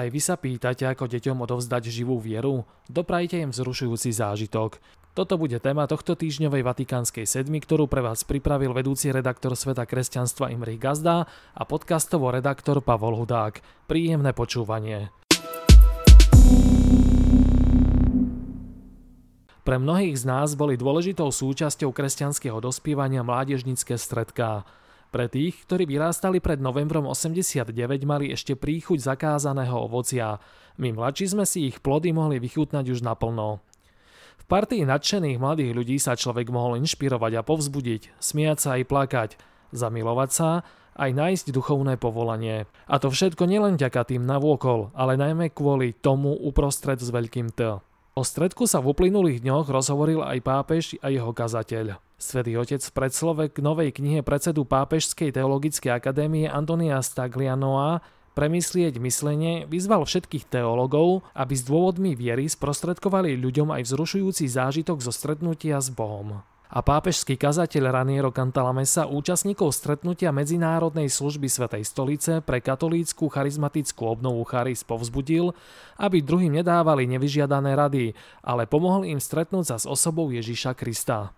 Aj vy sa pýtate, ako deťom odovzdať živú vieru? Doprajte im vzrušujúci zážitok. Toto bude téma tohto týždňovej Vatikánskej sedmi, ktorú pre vás pripravil vedúci redaktor Sveta kresťanstva Imrich Gazda a podcastovo redaktor Pavol Hudák. Príjemné počúvanie. Pre mnohých z nás boli dôležitou súčasťou kresťanského dospievania mládežnické stredká. Pre tých, ktorí vyrástali pred novembrom 89, mali ešte príchuť zakázaného ovocia. My mladší sme si ich plody mohli vychutnať už naplno. V partii nadšených mladých ľudí sa človek mohol inšpirovať a povzbudiť, smiať sa aj plakať, zamilovať sa, aj nájsť duchovné povolanie. A to všetko nielen ďaká tým navôkol, ale najmä kvôli tomu uprostred s veľkým T. O stredku sa v uplynulých dňoch rozhovoril aj pápež a jeho kazateľ. Svetý otec v predslove k novej knihe predsedu Pápežskej teologickej akadémie Antonia Staglianoa Premyslieť myslenie vyzval všetkých teologov, aby s dôvodmi viery sprostredkovali ľuďom aj vzrušujúci zážitok zo stretnutia s Bohom. A pápežský kazateľ Raniero Cantalamessa účastníkov stretnutia Medzinárodnej služby Svetej stolice pre katolícku charizmatickú obnovu Charis povzbudil, aby druhým nedávali nevyžiadané rady, ale pomohol im stretnúť sa s osobou Ježiša Krista.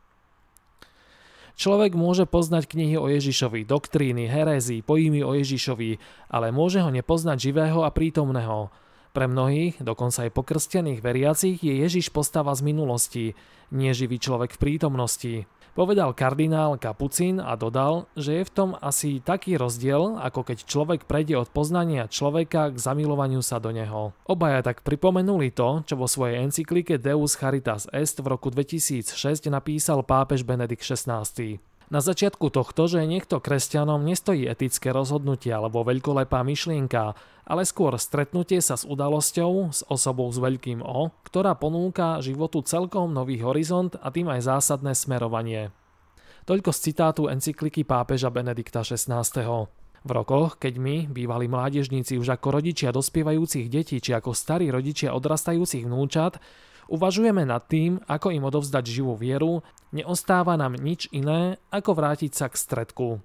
Človek môže poznať knihy o Ježišovi, doktríny, herézy, pojmy o Ježišovi, ale môže ho nepoznať živého a prítomného. Pre mnohých, dokonca aj pokrstených veriacich, je Ježiš postava z minulosti, nie človek v prítomnosti. Povedal kardinál Kapucín a dodal, že je v tom asi taký rozdiel, ako keď človek prejde od poznania človeka k zamilovaniu sa do neho. Obaja tak pripomenuli to, čo vo svojej encyklike Deus Charitas Est v roku 2006 napísal pápež Benedikt XVI. Na začiatku tohto, že niekto kresťanom nestojí etické rozhodnutie alebo veľkolepá myšlienka, ale skôr stretnutie sa s udalosťou, s osobou s veľkým O, ktorá ponúka životu celkom nový horizont a tým aj zásadné smerovanie. Toľko z citátu encykliky pápeža Benedikta XVI. V rokoch, keď my, bývali mládežníci už ako rodičia dospievajúcich detí či ako starí rodičia odrastajúcich vnúčat, Uvažujeme nad tým, ako im odovzdať živú vieru, neostáva nám nič iné, ako vrátiť sa k stredku.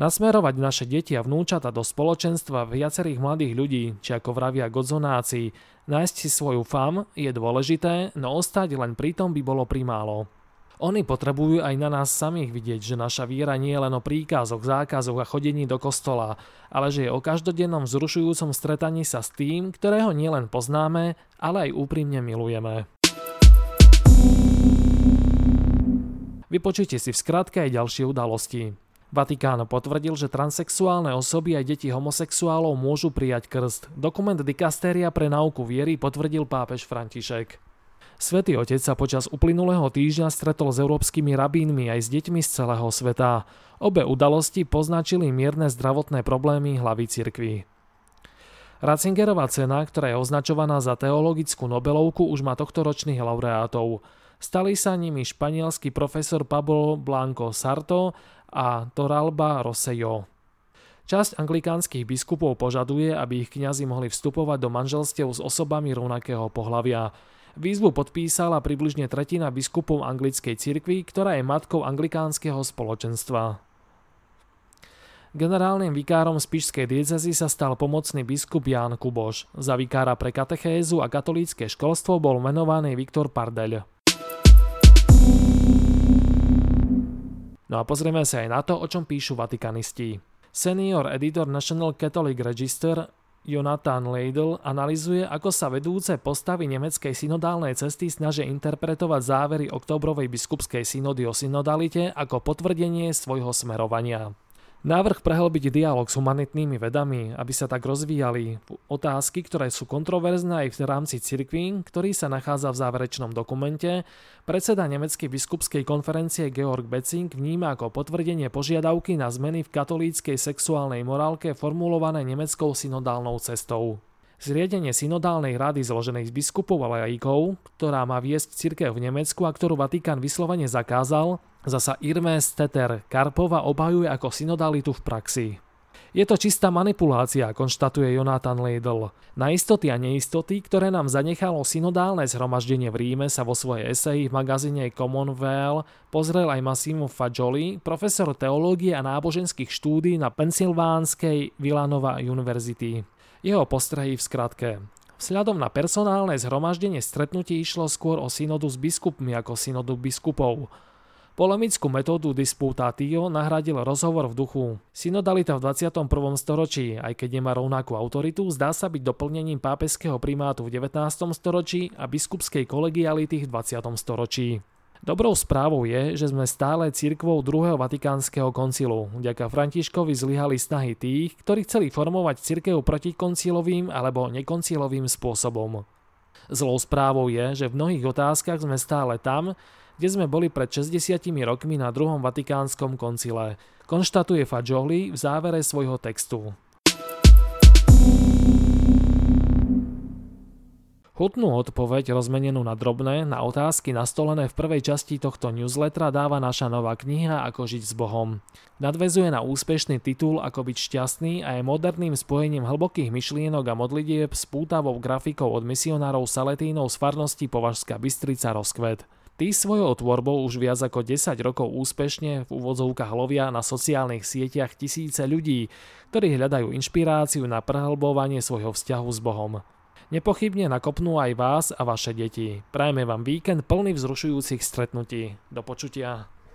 Nasmerovať naše deti a vnúčata do spoločenstva viacerých mladých ľudí, či ako vravia godzonáci, nájsť si svoju fam je dôležité, no ostať len pri tom by bolo primálo. Oni potrebujú aj na nás samých vidieť, že naša viera nie je len o príkazoch, zákazoch a chodení do kostola, ale že je o každodennom vzrušujúcom stretaní sa s tým, ktorého nielen poznáme, ale aj úprimne milujeme. Vypočujte si v skratke aj ďalšie udalosti. Vatikán potvrdil, že transexuálne osoby aj deti homosexuálov môžu prijať krst. Dokument Dikastéria pre náuku viery potvrdil pápež František. Svetý otec sa počas uplynulého týždňa stretol s európskymi rabínmi aj s deťmi z celého sveta. Obe udalosti poznačili mierne zdravotné problémy hlavy cirkvy. Ratzingerová cena, ktorá je označovaná za teologickú Nobelovku, už má tohto ročných laureátov. Stali sa nimi španielský profesor Pablo Blanco Sarto a Toralba Rosselló. Časť anglikánskych biskupov požaduje, aby ich kňazi mohli vstupovať do manželstiev s osobami rovnakého pohľavia. Výzvu podpísala približne tretina biskupov anglickej cirkvi, ktorá je matkou anglikánskeho spoločenstva. Generálnym vikárom Spišskej diecezy sa stal pomocný biskup Ján Kuboš. Za vikára pre katechézu a katolícke školstvo bol menovaný Viktor Pardeľ. No a pozrieme sa aj na to, o čom píšu vatikanisti. Senior editor National Catholic Register Jonathan Leidl analizuje, ako sa vedúce postavy nemeckej synodálnej cesty snažia interpretovať závery oktobrovej biskupskej synody o synodalite ako potvrdenie svojho smerovania. Návrh prehlbiť dialog s humanitnými vedami, aby sa tak rozvíjali otázky, ktoré sú kontroverzné aj v rámci cirkví, ktorý sa nachádza v záverečnom dokumente, predseda Nemeckej biskupskej konferencie Georg Betzing vníma ako potvrdenie požiadavky na zmeny v katolíckej sexuálnej morálke formulované nemeckou synodálnou cestou. Zriedenie synodálnej rady zloženej z biskupov a laikov, ktorá má viesť cirkev v Nemecku a ktorú Vatikán vyslovene zakázal, zasa Irme Steter Karpova obhajuje ako synodalitu v praxi. Je to čistá manipulácia, konštatuje Jonathan Lidl. Na istoty a neistoty, ktoré nám zanechalo synodálne zhromaždenie v Ríme, sa vo svojej eseji v magazíne Commonwealth pozrel aj Massimo Fagioli, profesor teológie a náboženských štúdí na Pensylvánskej Villanova University. Jeho postrehy v skratke. Vzhľadom na personálne zhromaždenie stretnutí išlo skôr o synodu s biskupmi ako synodu biskupov. Polemickú metódu disputatio nahradil rozhovor v duchu. Synodalita v 21. storočí, aj keď nemá rovnakú autoritu, zdá sa byť doplnením pápeského primátu v 19. storočí a biskupskej kolegiality v 20. storočí. Dobrou správou je, že sme stále cirkvou druhého vatikánskeho koncilu. Vďaka Františkovi zlyhali snahy tých, ktorí chceli formovať cirkev protikoncilovým alebo nekoncilovým spôsobom. Zlou správou je, že v mnohých otázkach sme stále tam, kde sme boli pred 60 rokmi na druhom vatikánskom koncile, konštatuje Fagioli v závere svojho textu. Hutnú odpoveď rozmenenú na drobné na otázky nastolené v prvej časti tohto newslettera dáva naša nová kniha Ako žiť s Bohom. Nadvezuje na úspešný titul Ako byť šťastný a je moderným spojením hlbokých myšlienok a modlitieb s pútavou grafikou od misionárov Saletínov z farnosti Považská Bystrica Rozkvet. Tí svojou tvorbou už viac ako 10 rokov úspešne v úvodzovkách lovia na sociálnych sieťach tisíce ľudí, ktorí hľadajú inšpiráciu na prehlbovanie svojho vzťahu s Bohom. Nepochybne nakopnú aj vás a vaše deti. Prajme vám víkend plný vzrušujúcich stretnutí. Do počutia.